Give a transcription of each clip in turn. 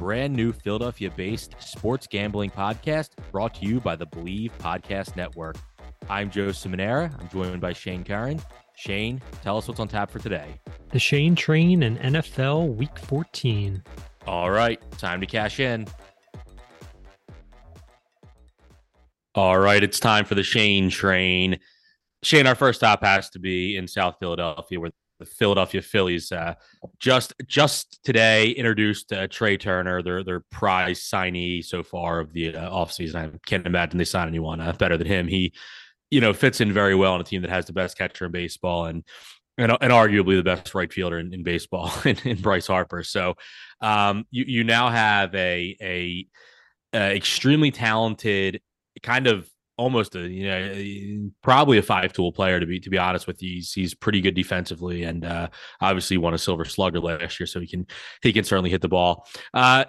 brand new Philadelphia based sports gambling podcast brought to you by the Believe Podcast Network. I'm Joe Simonera. I'm joined by Shane Curran. Shane, tell us what's on tap for today. The Shane train and NFL Week 14. All right, time to cash in. All right, it's time for the Shane train. Shane, our first stop has to be in South Philadelphia, where the Philadelphia Phillies uh, just just today introduced uh, Trea Turner, their their prize signee so far of the uh, offseason. I can't imagine they sign anyone uh, better than him. He, you know, fits in very well on a team that has the best catcher in baseball and and, and arguably the best right fielder in, in baseball in, in, Bryce Harper. So um, you you now have a a, a extremely talented kind of almost a you know probably a five tool player to be to be honest with you. He's, he's pretty good defensively and uh, obviously won a silver slugger last year, so he can he can certainly hit the ball. Uh,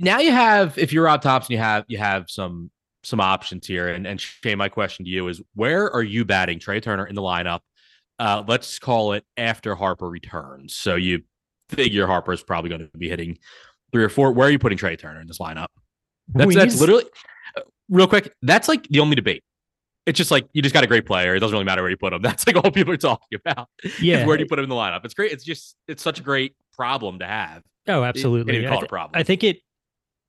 now you have if you're Rob Thomson, you have you have some some options here. And and Shane, my question to you is where are you batting Trea Turner in the lineup? Uh, let's call it after Harper returns. So you figure Harper is probably going to be hitting three or four. Where are you putting Trea Turner in this lineup? That's, that's literally real quick, that's like the only debate. It's just like you just got a great player. It doesn't really matter where you put him. That's like all people are talking about. Yeah, where do you put him in the lineup? It's great. It's just it's such a great problem to have. Oh, absolutely. I, th- I think it.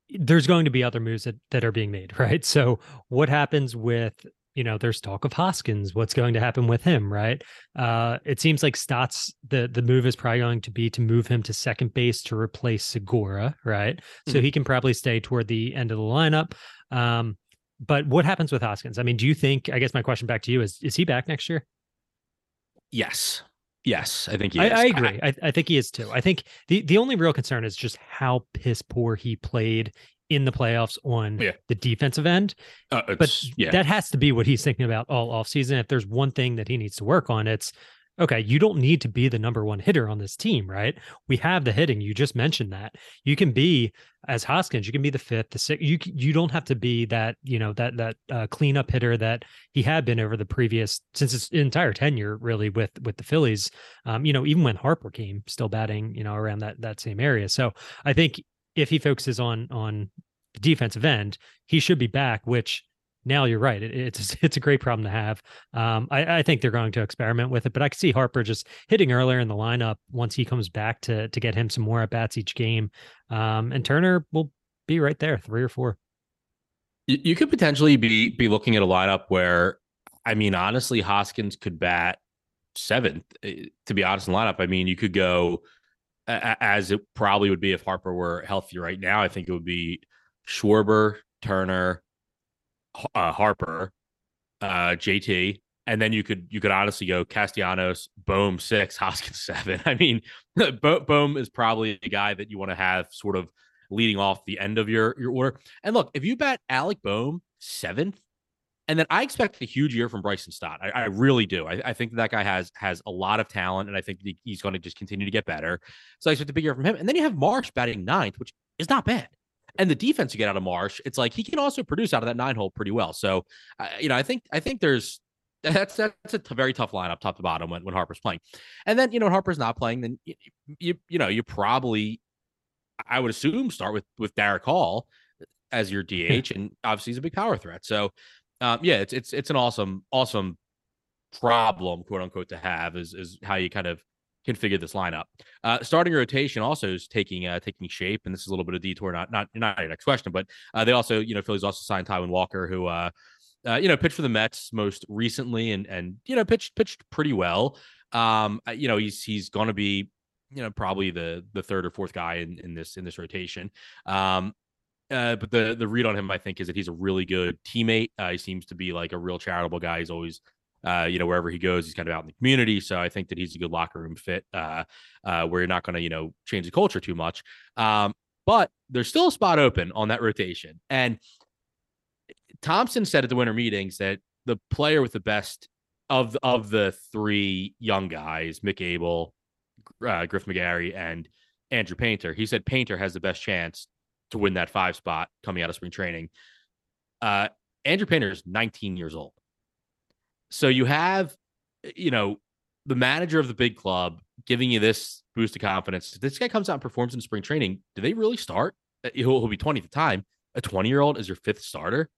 There's going to be other moves that, that are being made, right? So what happens with you know, there's talk of Hoskins. What's going to happen with him, right? Uh, it seems like Stotts, the the move is probably going to be to move him to second base to replace Segura, right? Mm-hmm. So he can probably stay toward the end of the lineup. Um, but what happens with Hoskins? I mean, do you think? I guess my question back to you is: Is he back next year? Yes. Yes, I think he I, I, agree. I, I, think he is too. I think the, the only real concern is just how piss poor he played in the playoffs on yeah. the defensive end. Uh, but yeah. that has to be what he's thinking about all offseason. If there's one thing that he needs to work on, it's okay, you don't need to be the number one hitter on this team, right? We have the hitting. You just mentioned that. You can be as Hoskins, you can be the fifth, the sixth. You you don't have to be that you know that that uh, cleanup hitter that he had been over the previous since his entire tenure, really with with the Phillies. Um, you know, even when Harper came, still batting, you know, around that that same area. So I think if he focuses on on the defensive end, he should be back, which now you're right. It, it's it's a great problem to have. Um, I, I, think they're going to experiment with it, but I can see Harper just hitting earlier in the lineup once he comes back to to get him some more at bats each game. Um, and Turner will be right there, three or four. You, you could potentially be be looking at a lineup where, I mean, honestly, Hoskins could bat seventh. Eh, to be honest, in lineup, I mean, you could go as it probably would be if Harper were healthy right now. I think it would be Schwarber, Turner, uh, Harper, uh, JT, and then you could you could honestly go Castellanos, Bohm six, Hoskins seven. I mean, Bohm is probably the guy that you want to have sort of leading off the end of your your order. And look, if you bet Alec Bohm seventh, and then I expect a huge year from Bryson Stott. I, I really do. I, I, think that, guy has has a lot of talent, and I think he's going to just continue to get better. So I expect a big year from him. And then you have Marsh batting ninth, which is not bad and the defense you get out of Marsh, it's like he can also produce out of that nine hole pretty well. So, uh, you know, I think I think there's that's that's a t- very tough lineup, top to bottom, when, when Harper's playing. And then you know Harper's not playing, then you, you you know you probably, I would assume, start with with Darick Hall as your DH, and obviously he's a big power threat. So, um, yeah, it's it's it's an awesome awesome problem, quote unquote, to have is is how you kind of configure this lineup. Uh, starting rotation also is taking uh, taking shape, and this is a little bit of detour, not not not your next question, but uh, they also, you know, Phillies also signed Taijuan Walker, who uh, uh, you know pitched for the Mets most recently, and and you know pitched pitched pretty well. Um, you know, he's he's going to be you know probably the the third or fourth guy in, in this in this rotation. Um, uh, but the the read on him, I think, is that he's a really good teammate. Uh, he seems to be like a real charitable guy. He's always uh, you know, wherever he goes, he's kind of out in the community. So I think that he's a good locker room fit uh, uh, where you're not going to, you know, change the culture too much. Um, but there's still a spot open on that rotation. And Thomson said at the winter meetings that the player with the best of of the three young guys, Mick Abel, uh, Griff McGarry, and Andrew Painter, he said Painter has the best chance to win that five spot coming out of spring training. Uh, Andrew Painter is 19 years old. So you have, you know, the manager of the big club giving you this boost of confidence. If this guy comes out and performs in spring training, do they really start? Uh, he'll, he'll be 20 at the time. A 20 year old is your fifth starter.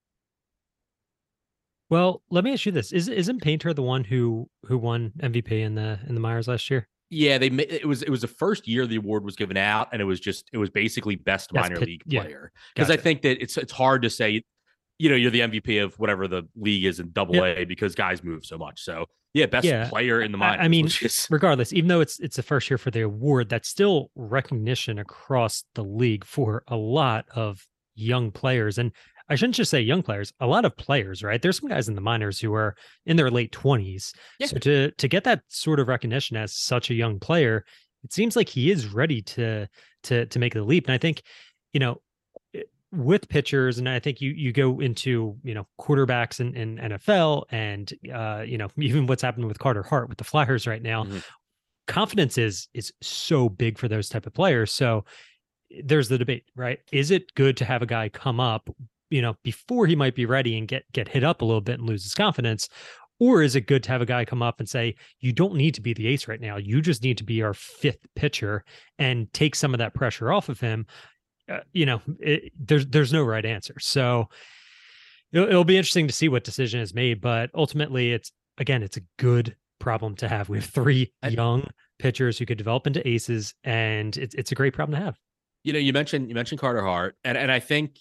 Well, let me ask you this: Is isn't Painter the one who who won MVP in the in the Myers last year? Yeah, they it was it was the first year the award was given out, and it was just it was basically best minor league player because gotcha. I think that it's it's hard to say, you know, you're the MVP of whatever the league is in Double A because guys move so much. So yeah, best yeah. player in the minors. I, I mean, is... regardless, even though it's it's the first year for the award, that's still recognition across the league for a lot of young players. And I shouldn't just say young players, a lot of players, right? There's some guys in the minors who are in their late 20s. Yeah. So to to get that sort of recognition as such a young player, it seems like he is ready to to to make the leap. And I think, you know, eh, with pitchers, and I think you you go into you know quarterbacks in, in NFL, and uh, you know even what's happening with Carter Hart with the Flyers right now. Mm-hmm. Confidence is is so big for those type of players. So eh, there's the debate, right? Is it good to have a guy come up you know, before he might be ready and get get hit up a little bit and lose his confidence? Or is it good to have a guy come up and say, you don't need to be the ace right now. You just need to be our fifth pitcher and take some of that pressure off of him. Uh, you know, it, there's there's no right answer. So it'll, it'll be interesting to see what decision is made. But ultimately, it's again, it's a good problem to have. We have three young pitchers who could develop into aces, and it's it's a great problem to have. You know, you mentioned you mentioned Carter Hart, and and I think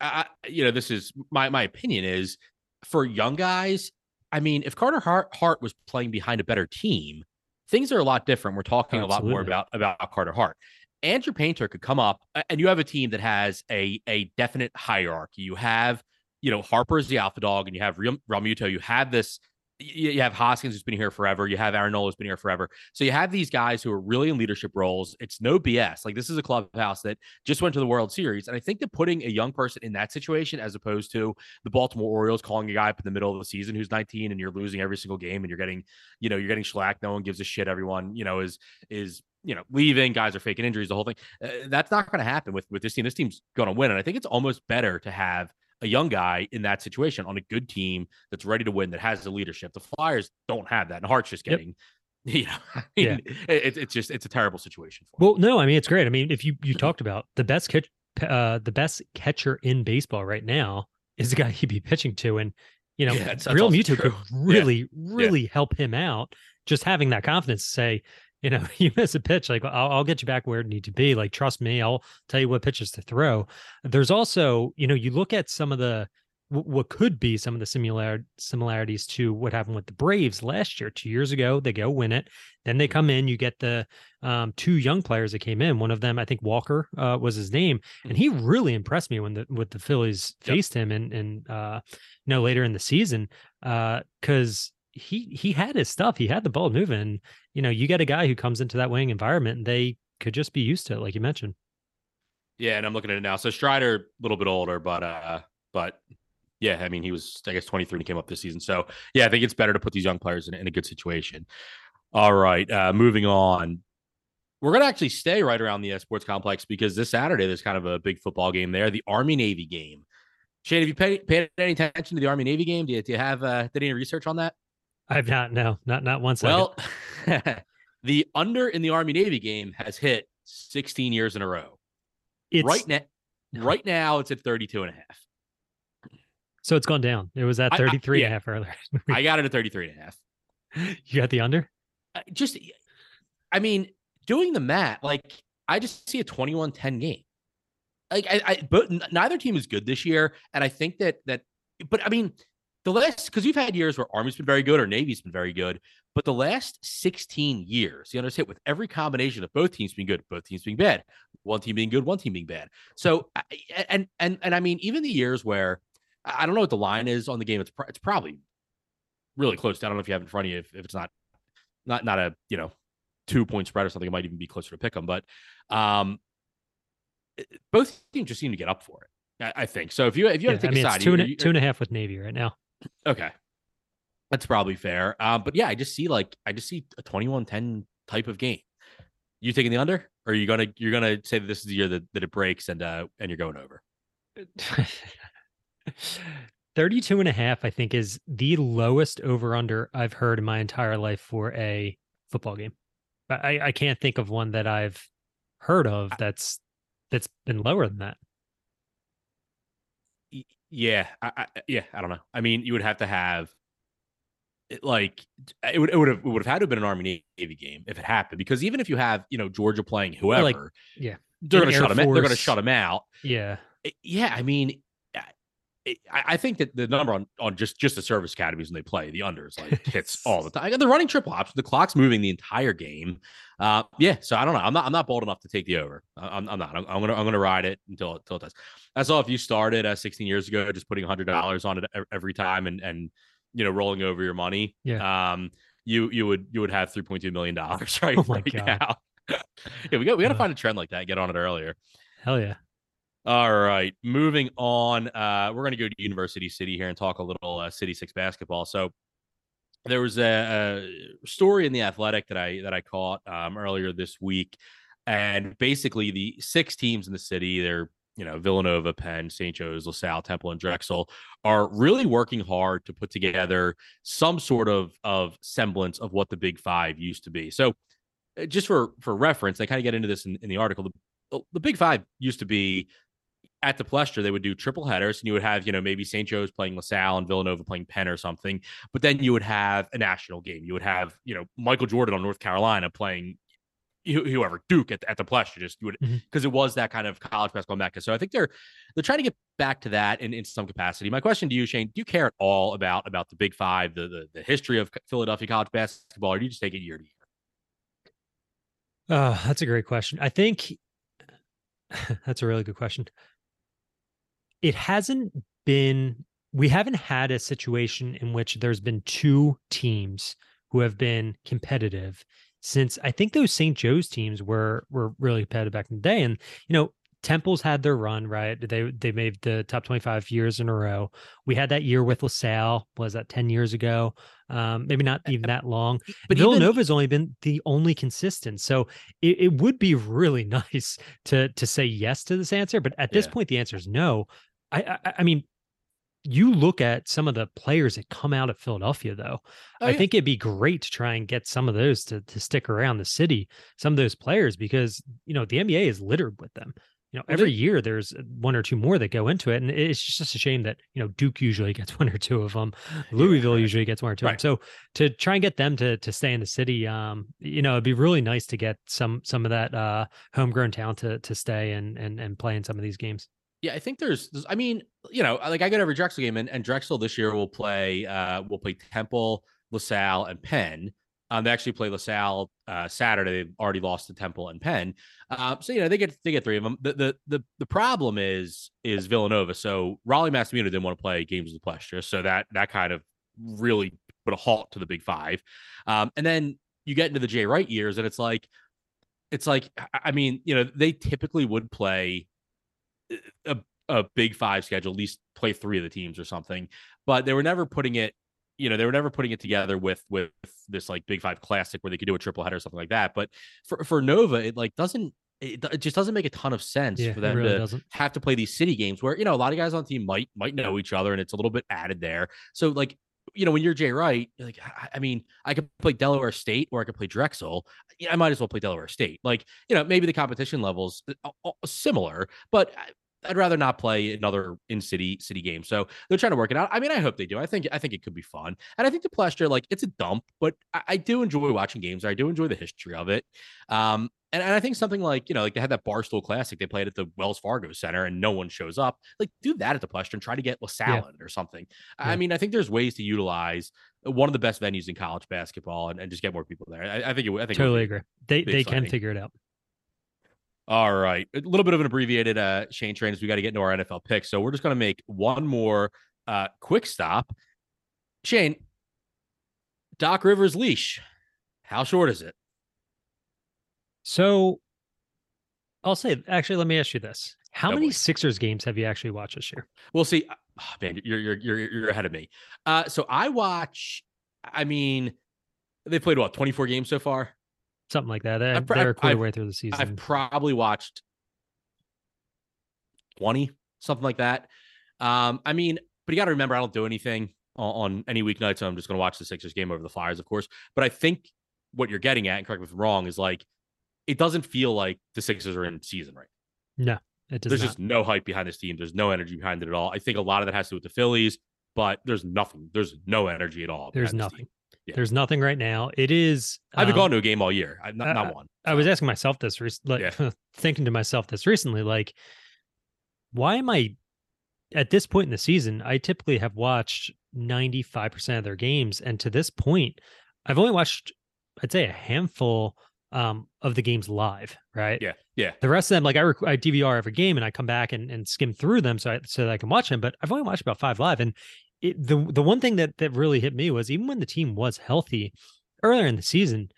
I, you know, this is my my opinion is for young guys. I mean, if Carter Hart, Hart was playing behind a better team, things are a lot different. We're talking Absolutely. a lot more about about Carter Hart. Andrew Painter could come up, and you have a team that has a a definite hierarchy. You have, you know, Harper is the alpha dog, and you have Realmuto. You have this you have Hoskins who's been here forever. You have Aaron Nola who's been here forever. So you have these guys who are really in leadership roles. It's no BS. Like this is a clubhouse that just went to the World Series, and I think that putting a young person in that situation, as opposed to the Baltimore Orioles calling a guy up in the middle of the season who's 19 and you're losing every single game and you're getting, you know, you're getting shellacked. No one gives a shit. Everyone, you know, is is you know leaving. Guys are faking injuries. The whole thing. Uh, that's not going to happen with with this team. This team's going to win, and I think it's almost better to have a young guy in that situation on a good team that's ready to win, that has the leadership. The Flyers don't have that, and Hart's just getting. Yep. You know, I mean, yeah. it, it's just it's a terrible situation. well, no, I mean it's great. I mean, if you you talked about the best catch, uh, the best catcher in baseball right now is the guy he'd be pitching to, and you know, yeah, Realmuto could really, yeah. really yeah. help him out. Just having that confidence to say, you know, you miss a pitch, like I'll, I'll, get you back where it need to be. Like, trust me, I'll tell you what pitches to throw. There's also, you know, you look at some of the what could be some of the similar similarities to what happened with the Braves last year. Two years ago, they go win it. Then they mm-hmm. come in. You get the um, two young players that came in. One of them, I think Walker uh, was his name, and he really impressed me when the with the Phillies faced yep. him and and uh, you know later in the season Uh because uh, he he had his stuff. He had the ball moving. You know, you get a guy who comes into that winning environment and they could just be used to it, like you mentioned. Yeah, and I'm looking at it now. So Strider, a little bit older, but uh, but yeah, I mean, he was I guess 23 when he came up this season. So yeah, I think it's better to put these young players in, in a good situation. All right, uh, moving on. We're gonna actually stay right around the sports complex because this Saturday there's kind of a big football game there, the Army Navy game. Shane, have you paid, paid any attention to the Army Navy game? Do you, do you have uh, did any research on that? I've not. No, not not once. Well, the under in the Army Navy game has hit 16 years in a row. It's, right now, right now it's at 32 and a half. So it's gone down. It was at 33 I, I, yeah. and a half earlier. I got it at 33 and a half. You got the under? Uh, just, I mean, doing the math, like I just see a 21 10 game. Like I, I, but neither team is good this year. And I think that, that, but I mean, the last because you've had years where Army's been very good or Navy's been very good, but the last 16 years, you understand, with every combination of both teams being good, both teams being bad, one team being good, one team being bad. So, and and and I mean, even the years where I don't know what the line is on the game, it's it's probably really close. I don't know if you have in front of you if, if it's not not not a you know two point spread or something, it might even be closer to pick them. But um, both teams just seem to get up for it. I, think so. If you if you yeah, had to take I mean, a side, two, and, you, two and a half with Navy right now. Okay. That's probably fair. Um, but yeah, I just see like I just see a 21-10 type of game. You taking the under? Or are you gonna you're gonna say that this is the year that, that it breaks and uh and you're going over? 32 and a half, I think, is the lowest over under I've heard in my entire life for a football game. I, I can't think of one that I've heard of that's that's been lower than that. Yeah, I, I, yeah, I don't know. I mean, you would have to have like it would it would have it would have had to have been an Army Navy game if it happened because even if you have you know Georgia playing whoever, like, yeah, they're going to shut them. They're going to shut them out. Yeah, eh, yeah. I mean, I think that the number on, on just just the service academies when they play the unders like hits all the time. They're running triple options. The clock's moving the entire game. Uh, yeah. So I don't know. I'm not. I'm not bold enough to take the over. I'm, I'm not. I'm, I'm, gonna. I'm gonna ride it until until it does. That's all. If you started uh, 16 years ago, just putting hundred dollars on it every time and and you know rolling over your money. Yeah. Um. You you would you would have 3.2 million dollars right, oh right now. yeah. We got we got to find a trend like that. Get on it earlier. Hell yeah. All right, moving on. Uh, we're going to go to University City here and talk a little uh, City Six basketball. So there was a, a, story in the Athletic that I that I caught um, earlier this week, and basically the six teams in the city, they're you know Villanova, Penn, St. Joe's, LaSalle, Temple, and Drexel, are really working hard to put together some sort of of semblance of what the Big Five used to be. So uh, just for for reference, I kind of get into this in, in the article. The, the Big Five used to be at the Palestra, they would do triple headers, and you would have, you know, maybe St. Joe's playing LaSalle and Villanova playing Penn or something. But then you would have a national game. You would have, you know, Michael Jordan on North Carolina playing whoever Duke at, at the Palestra. Just you would because mm-hmm. it was that kind of college basketball mecca. So I think they're they're trying to get back to that in, in some capacity. My question to you, Shane, do you care at all about about the Big Five, the the, the history of Philadelphia college basketball, or do you just take it year to year? Uh, that's a great question. I think that's a really good question it hasn't been we haven't had a situation in which there's been two teams who have been competitive since I think those St. Joe's teams were were really competitive back in the day. And you know, Temple's had their run, right? They they made the top 25 years in a row. We had that year with LaSalle, was that 10 years ago? Um, maybe not even that long. But Villanova's even... only been the only consistent. So it, it, would be really nice to to say yes to this answer. But at this yeah. point, the answer is no. I, I, I mean, you look at some of the players that come out of Philadelphia, though. Oh, I yeah. think it'd be great to try and get some of those to to stick around the city. Some of those players, because you know the NBA is littered with them. You know, well, every they, year there's one or two more that go into it, and it's just a shame that you know Duke usually gets one or two of them. Louisville yeah, usually gets one or two. Right. So to try and get them to to stay in the city, um, you know, it'd be really nice to get some some of that uh homegrown talent to to stay and and and play in some of these games. Yeah, I think there's, there's, I mean, you know, like I go to every Drexel game, and, and Drexel this year will play, uh, will play Temple, LaSalle, and Penn. Um, they actually play LaSalle uh, Saturday. They've already lost to Temple and Penn. Uh, so you know they get they get three of them. The, the the the problem is is Villanova. So Rollie Massimino didn't want to play games with the Palestra, so that that kind of really put a halt to the Big Five. Um, and then you get into the Jay Wright years, and it's like it's like I mean you know they typically would play a, a big five schedule, at least play three of the teams or something. But they were never putting it, you know, they were never putting it together with with this like big five classic where they could do a triple header or something like that. But for for Nova, it like doesn't it, it just doesn't make a ton of sense yeah, for them really to doesn't. have to play these city games where you know a lot of guys on the team might might know each other and it's a little bit added there. So like you know, when you're Jay Wright, you're like, I, I, mean, I could play Delaware State or I could play Drexel. I might as well play Delaware State. Like, you know, maybe the competition levels uh, similar, but I'd rather not play another in city city game. So they're trying to work it out. I mean, I hope they do. I think I think it could be fun. And I think the Palestra like it's a dump, but I, I do enjoy watching games. I do enjoy the history of it. Um, and, and I think something like, you know, like they had that Barstool Classic they played at the Wells Fargo Center and no one shows up. Like, do that at the Palestra and try to get LaSalle yeah. or something. Yeah. I mean, I think there's ways to utilize one of the best venues in college basketball and, and just get more people there. I, I think it, I think totally agree. They they exciting. can figure it out. All right. A little bit of an abbreviated uh Shane train as we got to get into our NFL picks. So we're just going to make one more uh quick stop. Shane, Doc Rivers leash. How short is it? So I'll say actually let me ask you this. How many Sixers games have you actually watched this year? We'll see. Oh, man, you're you're you're you're ahead of me. Uh so I watch I mean they played what 24 games so far? something like that. They're, they're a quarter I've, way through the season. I've probably watched 20, something like that. Um, I mean, But you got to remember, I don't do anything on, on any weeknight, so I'm just going to watch the Sixers game over the Flyers, of course. But I think what you're getting at, and correct me if I'm wrong, is like it doesn't feel like the Sixers are in season right. No, it does. There's not. just no hype behind this team. There's no energy behind it at all. I think a lot of that has to do with the Phillies, but there's nothing. There's no energy at all. There's nothing. Yeah. There's nothing right now. It is. I haven't um, gone to a game all year. I, not, not one. I was asking myself this, like yeah. thinking to myself this recently, like, why am I at this point in the season? I typically have watched 95% of their games, and to this point, I've only watched, I'd say, a handful um, of the games live, right? Yeah, yeah. The rest of them, like I, rec- I DVR every game and I come back and, and skim through them so I, so that I can watch them. But I've only watched about five live, and it, the the one thing that that really hit me was even when the team was healthy earlier in the season,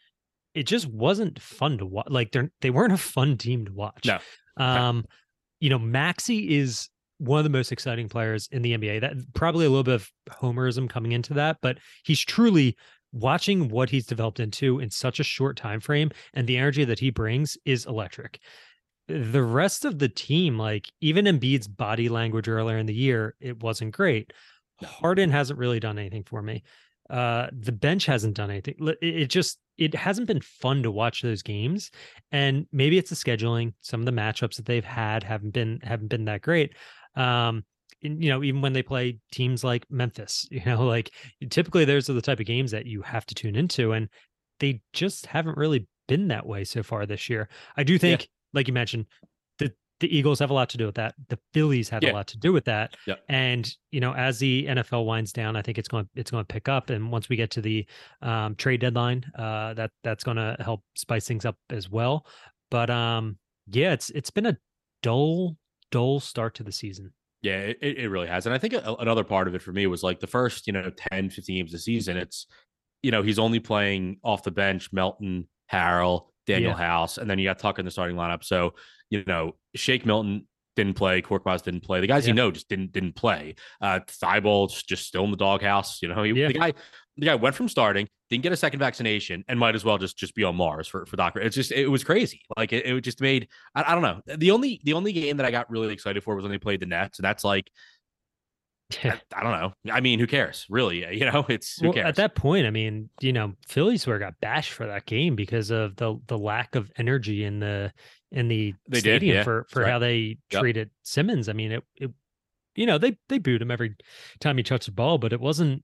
it just wasn't fun to watch. Like they they weren't a fun team to watch. No. Um, you know, Maxey is one of the most exciting players in the NBA. That probably a little bit of homerism coming into that, but he's truly watching what he's developed into in such a short time frame and the energy that he brings is electric. The rest of the team, like even Embiid's body language earlier in the year, it wasn't great. Harden hasn't really done anything for me. Uh, the bench hasn't done anything. It just it hasn't been fun to watch those games, and maybe it's the scheduling. Some of the matchups that they've had haven't been haven't been that great. Um, you know, even when they play teams like Memphis, you know, like typically those are the type of games that you have to tune into, and they just haven't really been that way so far this year. I do think, yeah. like you mentioned, the the Eagles have a lot to do with that. The Phillies have yeah. a lot to do with that. Yeah. And you know, as the NFL winds down, I think it's going it's going to pick up. And once we get to the um, trade deadline, uh, that that's going to help spice things up as well. But um, yeah, it's it's been a dull dull start to the season. Yeah, it, it really has. And I think a, another part of it for me was like the first, you know, 10, 15 games of the season, it's, you know, he's only playing off the bench Melton, Harrell, Danuel yeah. House, and then you got Tucker in the starting lineup. So, you know, Shake Milton didn't play, Korkmaz didn't play. The guys yeah. you know just didn't didn't play. Uh Thybulle just still in the doghouse. You know, he, yeah. the guy the guy went from starting, didn't get a second vaccination, and might as well just just be on Mars for for Doctor. It's just it was crazy. Like it, it just made I, I don't know. The only the only game that I got really excited for was when they played the Nets, and that's like I, I, don't know. I mean, who cares? Really, you know, it's who well, cares? At that point, I mean, you know, Phillies were got bashed for that game because of the the lack of energy in the in the they stadium did, yeah. for for right. how they yep. treated Simmons. I mean, it it you know they they booed him every time he touched the ball, but it wasn't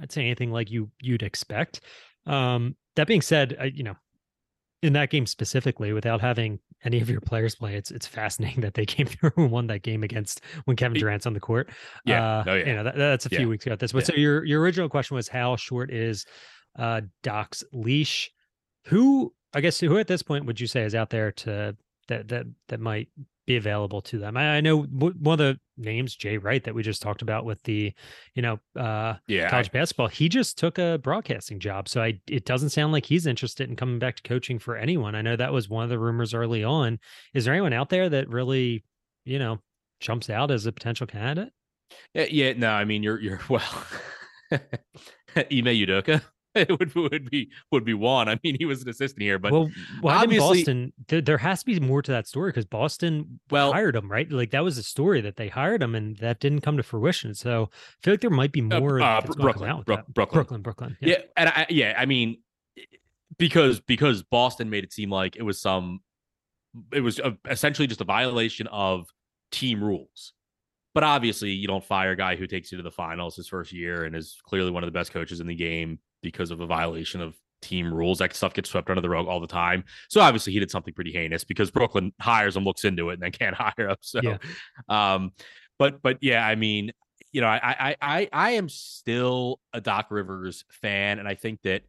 I'd say anything like you you'd expect. Um, that being said, I, you know, in that game specifically, without having any of your players play, it's it's fascinating that they came through and won that game against when Kevin Durant's on the court. Yeah, uh, oh, yeah. You know, that, that's a few yeah. weeks ago. This, but yeah. so your your original question was how short is uh, Doc's leash? Who I guess who at this point would you say is out there to that that that might be available to them. I, I, know one of the names, Jay Wright, that we just talked about with the, you know, uh, yeah, college basketball. He just took a broadcasting job, so I it doesn't sound like he's interested in coming back to coaching for anyone. I know that was one of the rumors early on. Is there anyone out there that really, you know, jumps out as a potential candidate? Yeah, yeah no, I mean you're you're well, Ime Udoka. It would would be would be one. I mean, he was an assistant here, but well, why obviously Boston? There, there, has to be more to that story because Boston well hired him, right? Like that was a story that they hired him, and that didn't come to fruition. So I feel like there might be uh, more. Uh, uh, Brooklyn, Bro- Brooklyn, Brooklyn, Brooklyn. Yeah, yeah and I, yeah, I mean, because because Boston made it seem like it was some, it was a, essentially just a violation of team rules. But obviously, you don't fire a guy who takes you to the finals his first year and is clearly one of the best coaches in the game because of a violation of team rules. That stuff gets swept under the rug all the time. So obviously he did something pretty heinous because Brooklyn hires him, looks into it, and then can't hire him. So, yeah. um, but but yeah, I mean, you know, I I I I am still a Doc Rivers fan, and I think that.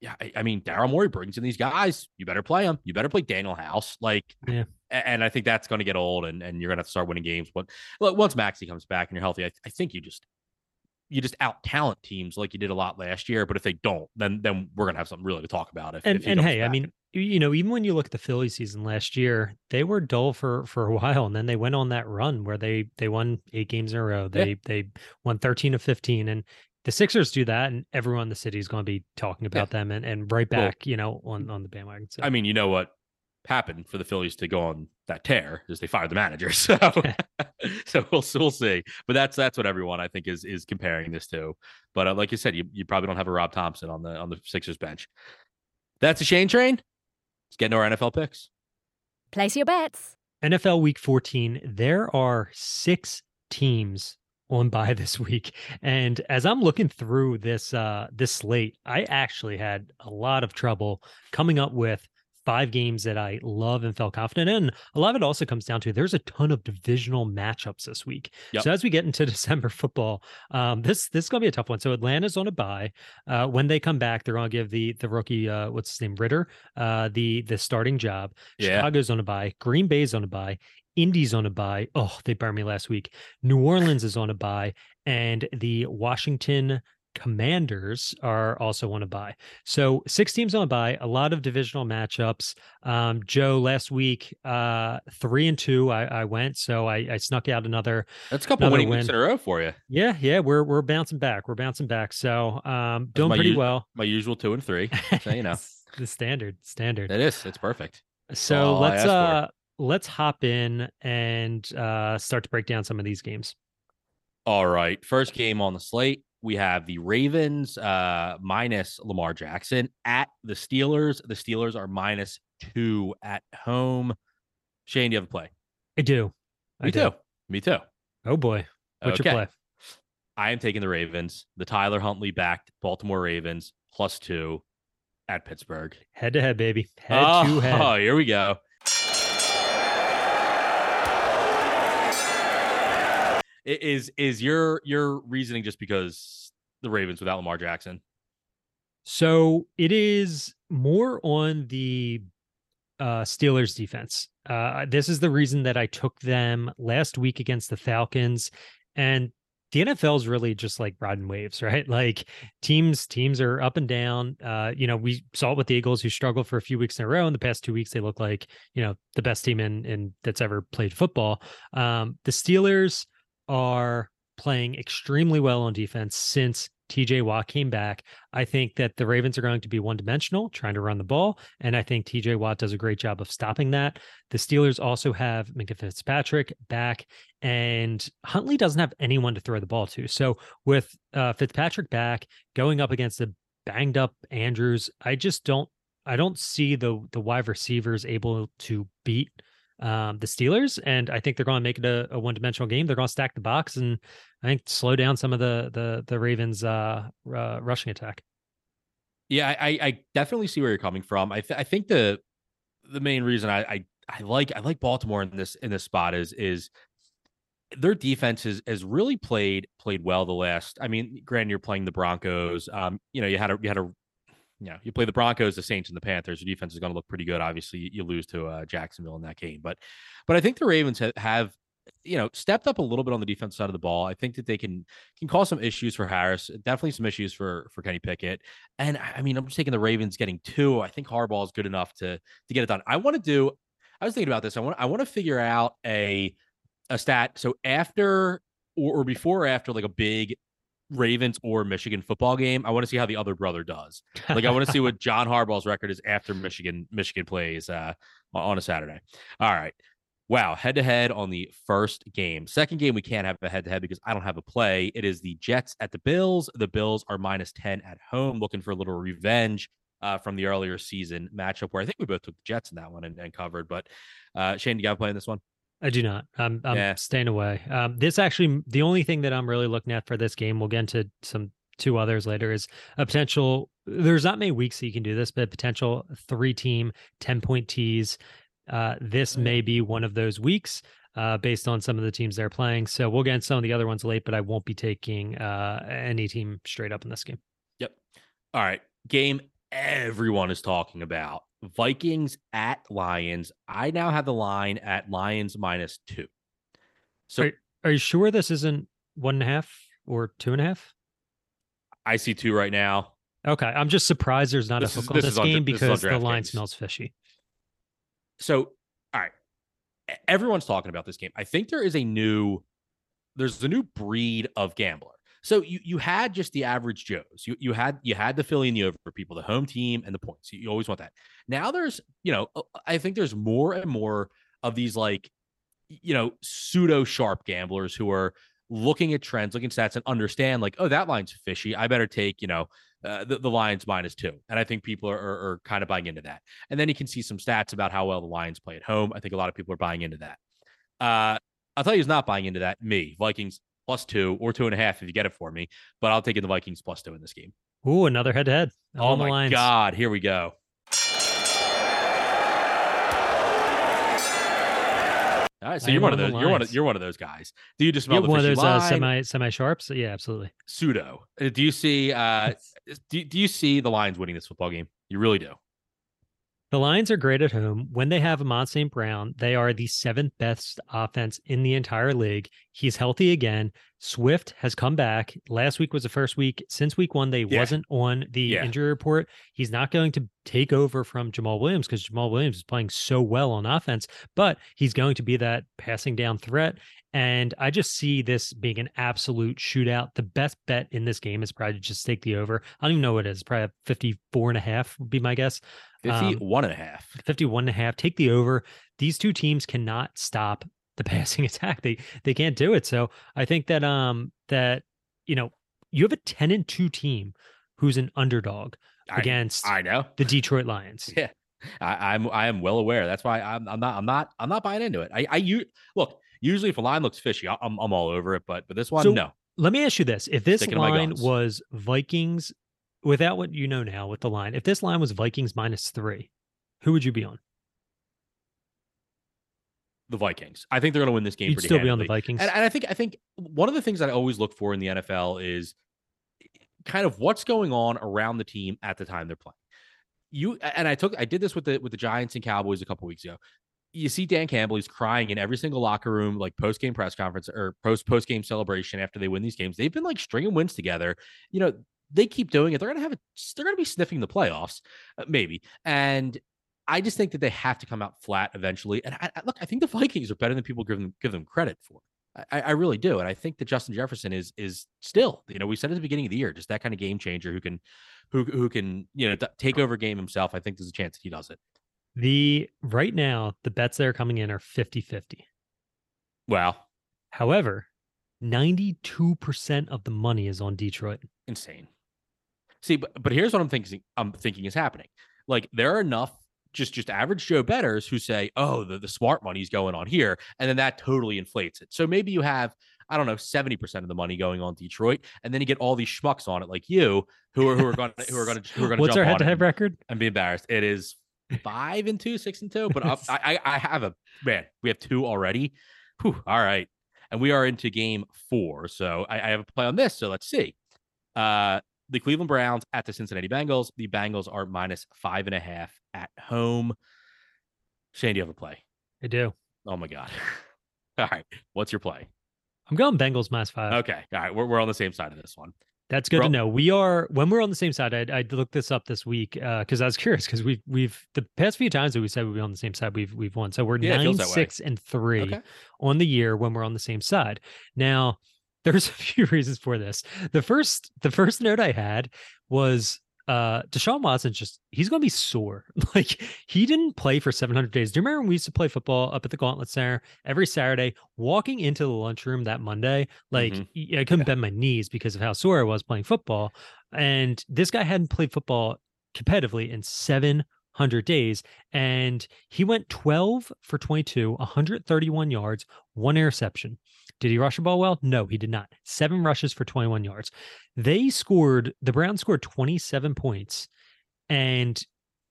Yeah, I, I mean, Daryl Morey brings in these guys. You better play them. You better play Danuel House. Like, yeah. And I think that's going to get old, and, and you're going to have to start winning games. But once Maxey comes back and you're healthy, I, I think you just you just out talent teams like you did a lot last year. But if they don't, then then we're gonna have something really to talk about. If, and if and hey, back. I mean, you know, even when you look at the Philly season last year, they were dull for for a while, and then they went on that run where they they won eight games in a row. They yeah. they won thirteen of fifteen, and the Sixers do that, and everyone in the city is going to be talking about yeah. them and and right back, well, you know, on on the bandwagon. So. I mean, you know what? Happened for the Phillies to go on that tear is they fired the manager. So, so we'll we'll see. But that's that's what everyone I think is is comparing this to. But uh, like you said, you, you probably don't have a Rob Thomson on the on the Sixers bench. That's a Shane train. Let's get into our NFL picks. Place your bets. NFL Week 14. There are six teams on by this week. And as I'm looking through this uh this slate, I actually had a lot of trouble coming up with five games that I love and felt confident in. A lot of it also comes down to there's a ton of divisional matchups this week. Yep. So as we get into December football, um, this this is gonna be a tough one. So Atlanta's on a bye. Uh, when they come back, they're gonna give the the rookie uh, what's his name Ridder uh, the the starting job. Yeah. Chicago's on a bye. Green Bay's on a bye. Indy's on a bye. Oh, they burned me last week. New Orleans is on a bye, and the Washington Commanders are also on a bye. So six teams on a bye, a lot of divisional matchups. Um, Joe, last week, uh, three and two, I, I went, so I, I, snuck out another. That's a couple winning win. weeks in a row for you. Yeah, yeah, we're we're bouncing back. We're bouncing back. So um, doing pretty well. My usual two and three. So, you know, the standard, standard. It is. It's perfect. So let's uh let's hop in and uh start to break down some of these games. All right, first game on the slate we have the Ravens uh, minus Lamar Jackson at the Steelers. The Steelers are minus two at home. Shane, do you have a play? I do. I Me do. too. Me too. Oh boy. What's okay. your play? I am taking the Ravens, the Tyler Huntley backed Baltimore Ravens plus two at Pittsburgh. Head to head, baby. Head oh, to head. Oh, here we go. Is is your your reasoning just because the Ravens without Lamar Jackson? So it is more on the uh, Steelers defense. Uh, this is the reason that I took them last week against the Falcons, and the NFL is really just like riding waves, right? Like teams, teams are up and down. Uh, you know, we saw it with the Eagles, who struggled for a few weeks in a row. In the past two weeks, they look like you know the best team in in that's ever played football. Um, the Steelers are playing extremely well on defense since TJ Watt came back. I think that the Ravens are going to be one dimensional, trying to run the ball. And I think TJ Watt does a great job of stopping that. The Steelers also have Minkah Fitzpatrick back, and Huntley doesn't have anyone to throw the ball to. So with uh, Fitzpatrick back, going up against the banged up Andrews, I just don't. I don't see the the wide receivers able to beat um, the Steelers, and I think they're going to make it a, a one dimensional game. They're going to stack the box and I think slow down some of the the the Ravens' uh, uh, rushing attack. Yeah, I, I definitely see where you're coming from. I th- I think the the main reason I, I I like I like Baltimore in this in this spot is is their defense has, has really played played well the last. I mean, granted, you're playing the Broncos. Um, you know, you had a you had a you know, you play the Broncos, the Saints, and the Panthers. Your defense is going to look pretty good. Obviously, you lose to uh, Jacksonville in that game, but but I think the Ravens have, have you know stepped up a little bit on the defense side of the ball. I think that they can can cause some issues for Harris, definitely some issues for for Kenny Pickett. And I mean, I'm just taking the Ravens getting two. I think Harbaugh is good enough to to get it done. I want to do. I was thinking about this. I want I want to figure out a a stat. So after or, or before or after like a big Ravens or Michigan football game, I want to see how the other brother does. Like I want to see what John Harbaugh's record is after Michigan Michigan plays uh, on a Saturday. All right. Wow, head to head on the first game. Second game, we can't have a head to head because I don't have a play. It is the Jets at the Bills. The Bills are minus 10 at home, looking for a little revenge uh, from the earlier season matchup where I think we both took the Jets in that one and, and covered. But uh, Shane, do you have a play in this one? I do not. I'm I'm yeah. staying away. Um, this actually the only thing that I'm really looking at for this game. We'll get into some two others later. Is a potential. There's not many weeks that you can do this, but potential three team ten point tees. Uh, this may be one of those weeks. Uh, based on some of the teams they're playing. So we'll get into some of the other ones late, but I won't be taking uh, any team straight up in this game. Yep. All right. Game everyone is talking about Vikings at Lions. I now have the line at Lions minus two. So are, are, you sure this isn't one and a half or two and a half? I see two right now. Okay. I'm just surprised there's not this a hook is, on this, this game on, because the line games. smells fishy. So, all right. Everyone's talking about this game. I think there is a new there's a new breed of gambler. So you you had just the average Joes. You you had you had the Philly and the over people, the home team and the points. You, you always want that. Now there's you know uh, I think there's more and more of these like you know pseudo sharp gamblers who are looking at trends, looking at stats, and understand like oh that line's fishy. I better take you know uh, the, the Lions minus two. And I think people are, are, are, kind of buying into that. And then you can see some stats about how well the Lions play at home. I think a lot of people are buying into that. Uh, I'll tell you who's not buying into that. Me, Vikings plus two or two and a half if you get it for me. But I'll take in the Vikings plus two in this game. Ooh, another head to head. Oh my lines. God, here we go. All right, so you're one, of those. You're one of you're one of those guys. Do you just smell one of those uh, semi semi sharps? Yeah, absolutely. Pseudo. Uh, do you see? uh do, do you see the Lions winning this football game? You really do. The Lions are great at home. When they have Amon St. Brown, they are the seventh best offense in the entire league. He's healthy again. Swift has come back. Last week was the first week since week one. They yeah. wasn't on the yeah. injury report. He's not going to take over from Jamaal Williams because Jamaal Williams is playing so well on offense, but he's going to be that passing down threat. And I just see this being an absolute shootout. The best bet in this game is probably just take the over. I don't even know what it is. Probably 54 and a half would be my guess. 51 um, and a half. 51 and a half. Take the over. These two teams cannot stop the passing attack. They they can't do it. So I think that um that you know, you have a 10 and 2 team who's an underdog I, against I know the Detroit Lions. Yeah. I, I'm I am well aware. That's why I'm I'm not I'm not I'm not buying into it. I I you look usually if a line looks fishy, I'm I'm all over it. But but this one, so, no. Let me ask you this: If this line was Vikings without what you know now with the line, if this line was Vikings minus three, who would you be on? The Vikings. I think they're going to win this game. You'd still handily. be on the Vikings, and, and I think I think one of the things that I always look for in the NFL is kind of what's going on around the team at the time they're playing. You and I took I did this with the with the Giants and Cowboys a couple weeks ago. You see Dan Campbell, he's crying in every single locker room, like post game press conference or post post game celebration after they win these games. They've been like stringing wins together. You know, they keep doing it, they're gonna have a they're gonna be sniffing the playoffs, uh, maybe. And I just think that they have to come out flat eventually. And I, I, look, I think the Vikings are better than people give them give them credit for. I, I, really do, and I think that Justin Jefferson is is still, you know, we said at the beginning of the year, just that kind of game changer who can, who who can, you know, take over game himself. I think there's a chance that he does it. The right now, the bets that are coming in are 50-50. Wow. However, 92% of the money is on Detroit. Insane. See, but, but here's what I'm thinking I'm thinking is happening. Like there are enough just just average Joe bettors who say, "Oh, the, the smart money's going on here," and then that totally inflates it. So maybe you have I don't know, 70% of the money going on Detroit. And then you get all these schmucks on it like you who are who are going who are going to who are going to What's our head to head record? And be embarrassed. It is five and two, six and two. But I, I I have a man, we have two already. Whew, all right. And we are into game four. So I, I have a play on this. So let's see. Uh the Cleveland Browns at the Cincinnati Bengals. The Bengals are minus five and a half at home. Shane, do you have a play? I do. Oh my God. All right. What's your play? I'm going Bengals minus five. Okay. All right. We're, we're on the same side of this one. That's good Bro- to know. We are when we're on the same side. I, I looked this up this week because uh, I was curious because we've we've the past few times that we said we'd be on the same side, we've we've won. So we're yeah, nine, six, and three okay. on the year when we're on the same side. Now there's a few reasons for this. The first the first note I had was uh Deshaun Watson just he's gonna be sore. Like he didn't play for 700 days. Do you remember when we used to play football up at the Gauntlet Center every Saturday? Walking into the lunchroom that Monday, like mm-hmm. I couldn't yeah. bend my knees because of how sore I was playing football. And this guy hadn't played football competitively in 700 days, and he went 12 for 22, 131 yards, one interception. Did he rush the ball well? No, he did not. Seven rushes for 21 yards. They scored, the Browns scored 27 points and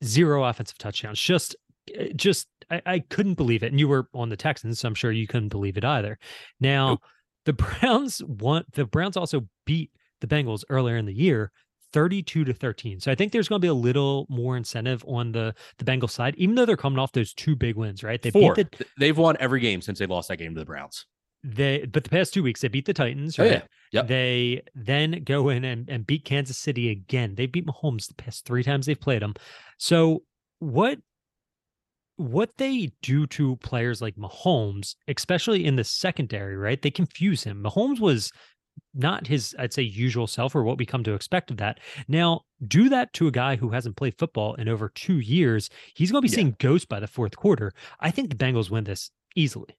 zero offensive touchdowns. Just, eh, just, I, I couldn't believe it. And you were on the Texans, so I'm sure you couldn't believe it either. Now, nope. the Browns want, the Browns also beat the Bengals earlier in the year 32 to 13. So I think there's going to be a little more incentive on the the Bengals side, even though they're coming off those two big wins, right? They Four. beat the, They've won every game since they lost that game to the Browns. They but the past two weeks they beat the Titans, right? Oh, yeah. Yep. They then go in and, and beat Kansas City again. They beat Mahomes the past three times they've played them. So what what they do to players like Mahomes, especially in the secondary, right? They confuse him. Mahomes was not his, I'd say, usual self or what we come to expect of that. Now, do that to a guy who hasn't played football in over two years. He's going to be yeah. seeing ghosts by the fourth quarter. I think the Bengals win this easily.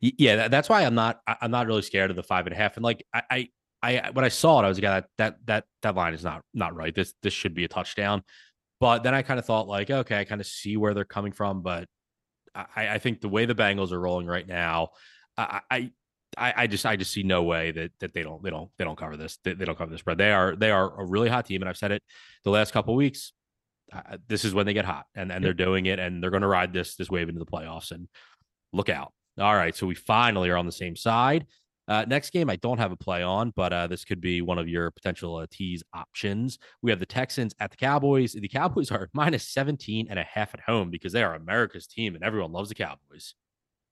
Yeah, that's why I'm not. I'm not really scared of the five and a half. And like I, I, I when I saw it, I was like, that that that that line is not not right. This this should be a touchdown. But then I kind of thought like, okay, I kind of see where they're coming from, but I, I think the way the Bengals are rolling right now, I, I I, just I just see no way that that they don't they don't they don't cover this they, they don't cover this spread. They are they are a really hot team, and I've said it the last couple weeks. Uh, this is when they get hot, and and they're doing it, and they're going to ride this this wave into the playoffs. And look out! All right, so we finally are on the same side. Uh, next game, I don't have a play on, but uh, this could be one of your potential uh, tease options. We have the Texans at the Cowboys. The Cowboys are minus 17 and a half at home because they are America's team and everyone loves the Cowboys.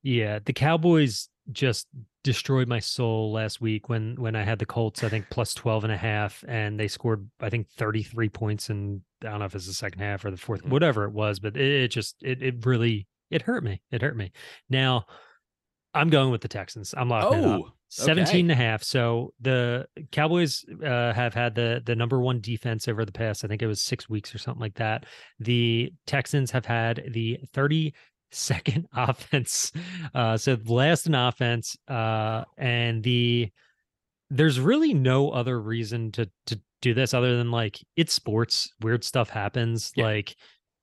Yeah, the Cowboys just destroyed my soul last week when when I had the Colts, I think plus 12 and a half, and they scored, I think, 33 points in I don't know if it's the second half or the 4th mm-hmm. whatever it was, but it, it just it it really it hurt me. It hurt me. Now I'm going with the Texans. I'm locking oh, it up. 17 okay. and a half. So the Cowboys uh, have had the the number one defense over the past, I think it was six weeks or something like that. The Texans have had the 32nd offense. Uh, so last in offense. Uh, and the there's really no other reason to to do this other than like it's sports, weird stuff happens. Yeah. Like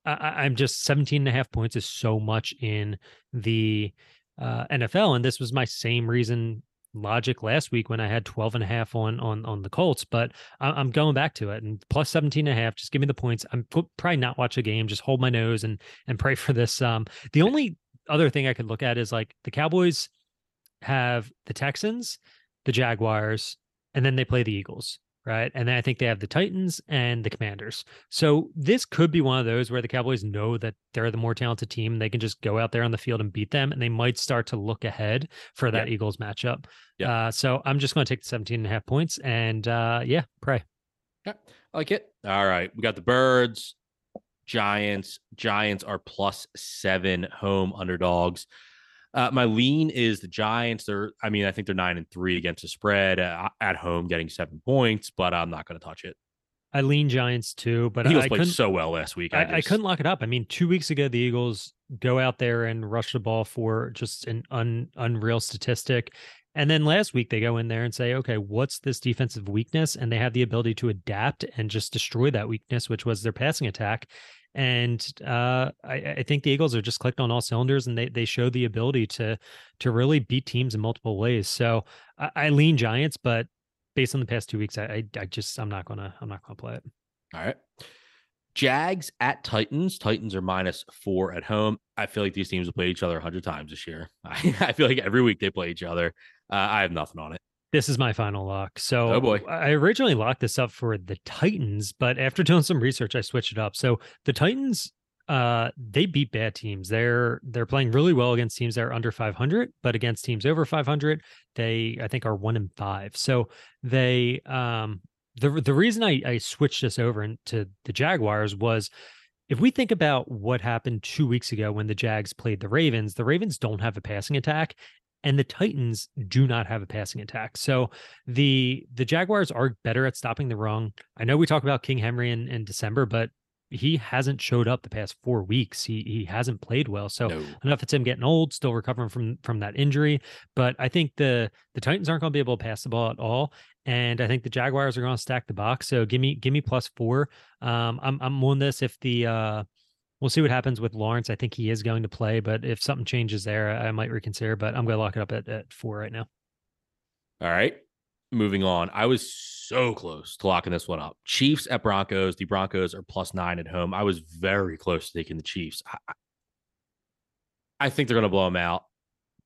I, I'm just 17 and a half points is so much in the uh, NFL. And this was my same reason logic last week when I had 12 and a half on on on the Colts, but I'm going back to it and plus 17 and a half. Just give me the points. I'm probably not watch a game, just hold my nose and and pray for this. Um, the only other thing I could look at is like the Cowboys have the Texans, the Jaguars, and then they play the Eagles right? And then I think they have the Titans and the Commanders. So this could be one of those where the Cowboys know that they're the more talented team. They can just go out there on the field and beat them, and they might start to look ahead for that yeah. Eagles matchup. Yeah. Uh, so I'm just going to take the 17 and a half points and uh, yeah, pray. Yeah, I like it. All right. We got the Birds, Giants. Giants are plus seven home underdogs. Uh, my lean is the Giants. They're, I mean, I think they're nine and three against the spread uh, at home, getting seven points, but I'm not going to touch it. I lean Giants too, but Eagles I played so well last week. I, I, just... I, couldn't lock it up. I mean, two weeks ago, the Eagles go out there and rush the ball for just an un, unreal statistic. And then last week, they go in there and say, okay, what's this defensive weakness? And they have the ability to adapt and just destroy that weakness, which was their passing attack. And uh, I, I, think the Eagles are just clicked on all cylinders, and they they show the ability to to really beat teams in multiple ways. So I, I lean Giants, but based on the past two weeks, I, I, just I'm not gonna I'm not gonna play it. All right. Jags at Titans. Titans are minus four at home. I feel like these teams have played each other a hundred times this year. I, I, feel like every week they play each other. Uh, I have nothing on it. This is my final lock. So, oh boy, I originally locked this up for the Titans, but after doing some research, I switched it up. So the Titans, uh, they beat bad teams. They're they're playing really well against teams that are under 500, but against teams over 500, they I think are one in five. So they um the the reason I I switched this over into the Jaguars was if we think about what happened two weeks ago when the Jags played the Ravens, the Ravens don't have a passing attack and the Titans do not have a passing attack. So the the Jaguars are better at stopping the run. I know we talk about King Henry in, in December, but he hasn't showed up the past four weeks. He he hasn't played well. So no. enough it's him getting old, still recovering from from that injury. But I think the the Titans aren't going to be able to pass the ball at all. And I think the Jaguars are going to stack the box. So give me give me plus four. Um, I'm I'm on this if the uh we'll see what happens with Lawrence. I think he is going to play, but if something changes there, I might reconsider. But I'm going to lock it up at, at four right now. All right. Moving on. I was so close to locking this one up. Chiefs at Broncos. The Broncos are plus nine at home. I was very close to taking the Chiefs. I, I think they're going to blow them out,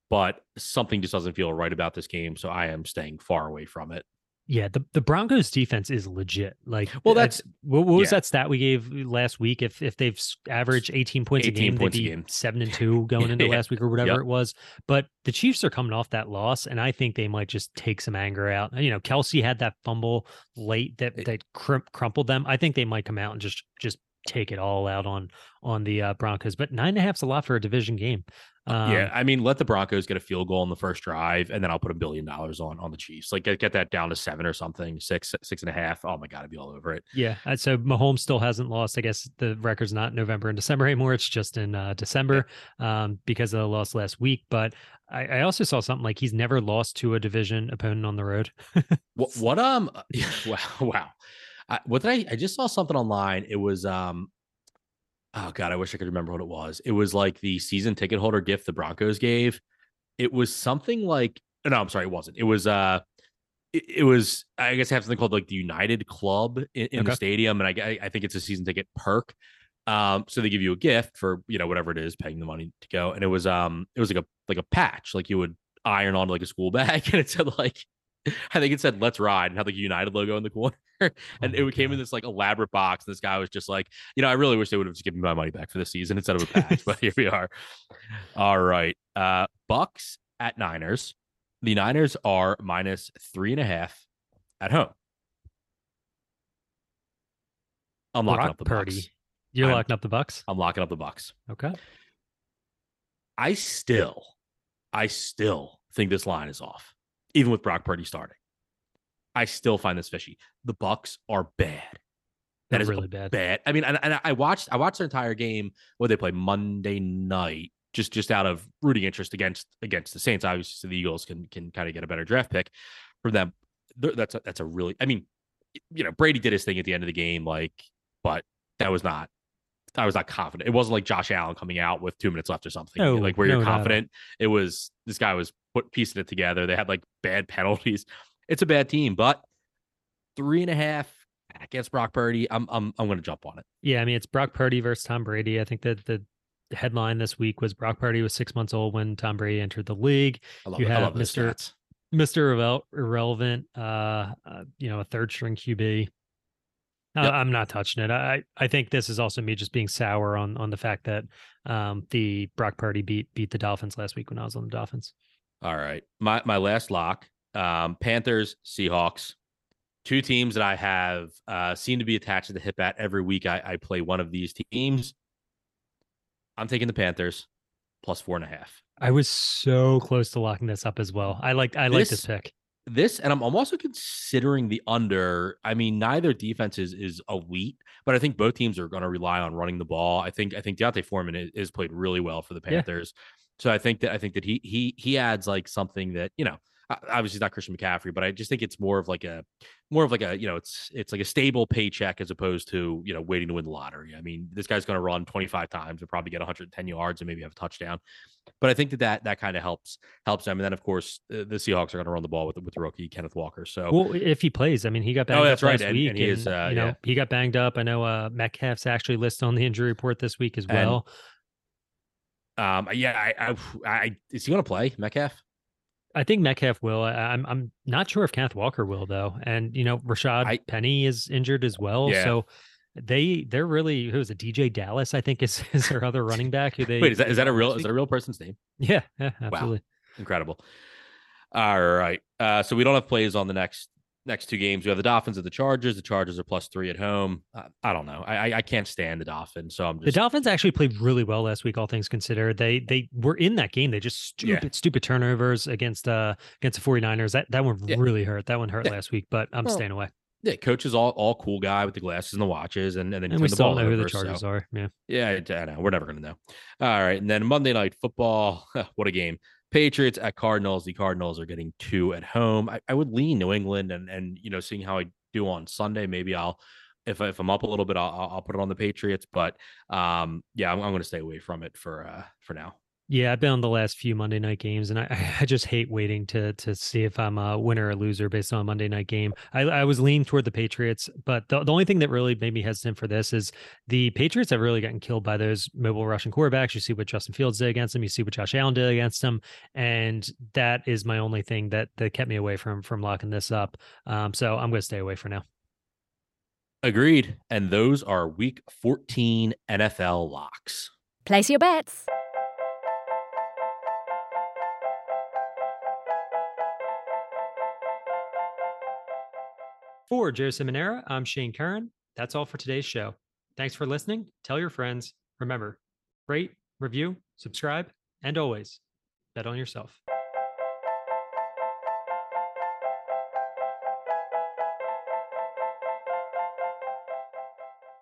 but something just doesn't feel right about this game. So I am staying far away from it. Yeah, the, the Broncos defense is legit. Like, well, that's what, what was yeah. that stat we gave last week? If if they've averaged 18 points 18 a game, points they'd be game. seven and two going into yeah. last week or whatever yep. it was. But the Chiefs are coming off that loss, and I think they might just take some anger out. You know, Kelce had that fumble late that that crumpled them. I think they might come out and just just take it all out on on the uh, Broncos. But nine and a half is a lot for a division game. Um, yeah, I mean, let the Broncos get a field goal in the first drive, and then I'll put a billion dollars on on the Chiefs. Like get, get that down to seven or something, six, six and a half. Oh my god, I'd be all over it. Yeah. Uh, so Mahomes still hasn't lost. I guess the record's not November and December anymore. It's just in uh, December um, because of the loss last week. But I, I, also saw something like he's never lost to a division opponent on the road. what? What? Um. Wow. Wow. I, what did I? I just saw something online. It was um oh god, I wish I could remember what it was. It was like the season ticket holder gift the Broncos gave. It was something like no, I'm sorry, it wasn't. It was uh it, it was I guess I have something called like the United Club in, in okay. the stadium, and I I think it's a season ticket perk. Um, so they give you a gift for you know whatever it is, paying the money to go, and it was um it was like a like a patch, like you would iron on like a school bag, and it said like I think it said "Let's Ride" and had like a United logo in the corner, and oh it came God. in this like elaborate box. And this guy was just like, you know, I really wish they would have just given me my money back for this season instead of a patch. but here we are. All right, uh, Bucs at Niners. The Niners are minus three and a half at home. I'm locking Brock up the Purdy. Bucs. You're I'm, locking up the Bucs. I'm locking up the Bucs. Okay. I still, I still think this line is off even with Brock Purdy starting. I still find this fishy. The Bucs are bad. That They're is really bad. Bad. I mean, and, and I watched I watched their entire game where they play Monday night, just just out of rooting interest against against the Saints. Obviously, so the Eagles can can kind of get a better draft pick from them. That's a, that's a really. I mean, you know, Brady did his thing at the end of the game, like, but that was not. I was not confident. It wasn't like Josh Allen coming out with two minutes left or something. No, like where no, you're confident. No. It was this guy was put piecing it together. They had like bad penalties. It's a bad team, but three and a half against Brock Purdy. I'm I'm I'm going to jump on it. Yeah, I mean it's Brock Purdy versus Tom Brady. I think that the headline this week was Brock Purdy was six months old when Tom Brady entered the league. I love, you have Mr. Mr. Irrelevant, uh, uh, you know, a third string QB. Yep. I'm not touching it. I I think this is also me just being sour on on the fact that um the Brock Purdy beat beat the Dolphins last week when I was on the Dolphins. All right. My my last lock, um, Panthers, Seahawks. Two teams that I have uh, seem to be attached to the hip at every week. I, I play one of these teams. I'm taking the Panthers plus four and a half. I was so close to locking this up as well. I like I this, like this pick. This and I'm, I'm also considering the under. I mean, neither defense is is elite, but I think both teams are going to rely on running the ball. I think I think D'Onta Foreman is, is played really well for the Panthers. Yeah. So I think that I think that he he he adds like something that you know obviously it's not Christian McCaffrey, but I just think it's more of like a more of like a you know it's it's like a stable paycheck as opposed to you know waiting to win the lottery. I mean, this guy's going to run 25 times and probably get 110 yards and maybe have a touchdown. But I think that that, that kind of helps helps them. And then of course the Seahawks are going to run the ball with with rookie Kenneth Walker. So well, if he plays, I mean, he got banged oh, that's up right. last and, week, and he is, uh, you know yeah. he got banged up. I know uh, Metcalf's actually listed on the injury report this week as well. And, um, yeah, I, I, I is he going to play Metcalf? I think Metcalf will. I, am I'm, I'm not sure if Kenneth Walker will though. And you know, Rashaad I, Penny is injured as well. Yeah. So they they're really who's a DeeJay Dallas? I think is is their other running back. Who they wait? Is that is that a real is that a real person's name? Yeah, yeah, absolutely. Wow. Incredible. All right. Uh, so we don't have plays on the next next two games. We have the Dolphins and the Chargers. The Chargers are plus three at home. Uh, I don't know. I I can't stand the Dolphins, so I'm just... the Dolphins actually played really well last week, all things considered. They they were in that game. They just stupid yeah. stupid turnovers against uh against the 49ers. That that one yeah. really hurt. That one hurt yeah. last week, but I'm well, staying away. Yeah, coach is all all cool guy with the glasses and the watches, and, and then and we the still know over, who the Chargers so. are. Yeah, yeah, I, I know. We're never gonna know. All right, and then Monday night football. what a game! Patriots at Cardinals. The Cardinals are getting two at home. I, I would lean New England, and and you know, seeing how I do on Sunday, maybe I'll if if I'm up a little bit, I'll I'll put it on the Patriots. But um, yeah, I'm, I'm going to stay away from it for uh for now. Yeah, I've been on the last few Monday night games, and I, I just hate waiting to to see if I'm a winner or loser based on a Monday night game. I, I was leaning toward the Patriots, but the, the only thing that really made me hesitant for this is the Patriots have really gotten killed by those mobile Russian quarterbacks. You see what Justin Fields did against them, you see what Josh Allen did against them, and that is my only thing that that kept me away from from locking this up. Um, so I'm going to stay away for now. Agreed. And those are Week 14 NFL locks. Place your bets. For Joe Simonera, I'm Shane Curran. That's all for today's show. Thanks for listening. Tell your friends. Remember, rate, review, subscribe, and always bet on yourself.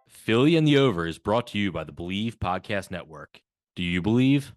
Philly and the Over is brought to you by the Believe Podcast Network. Do you believe?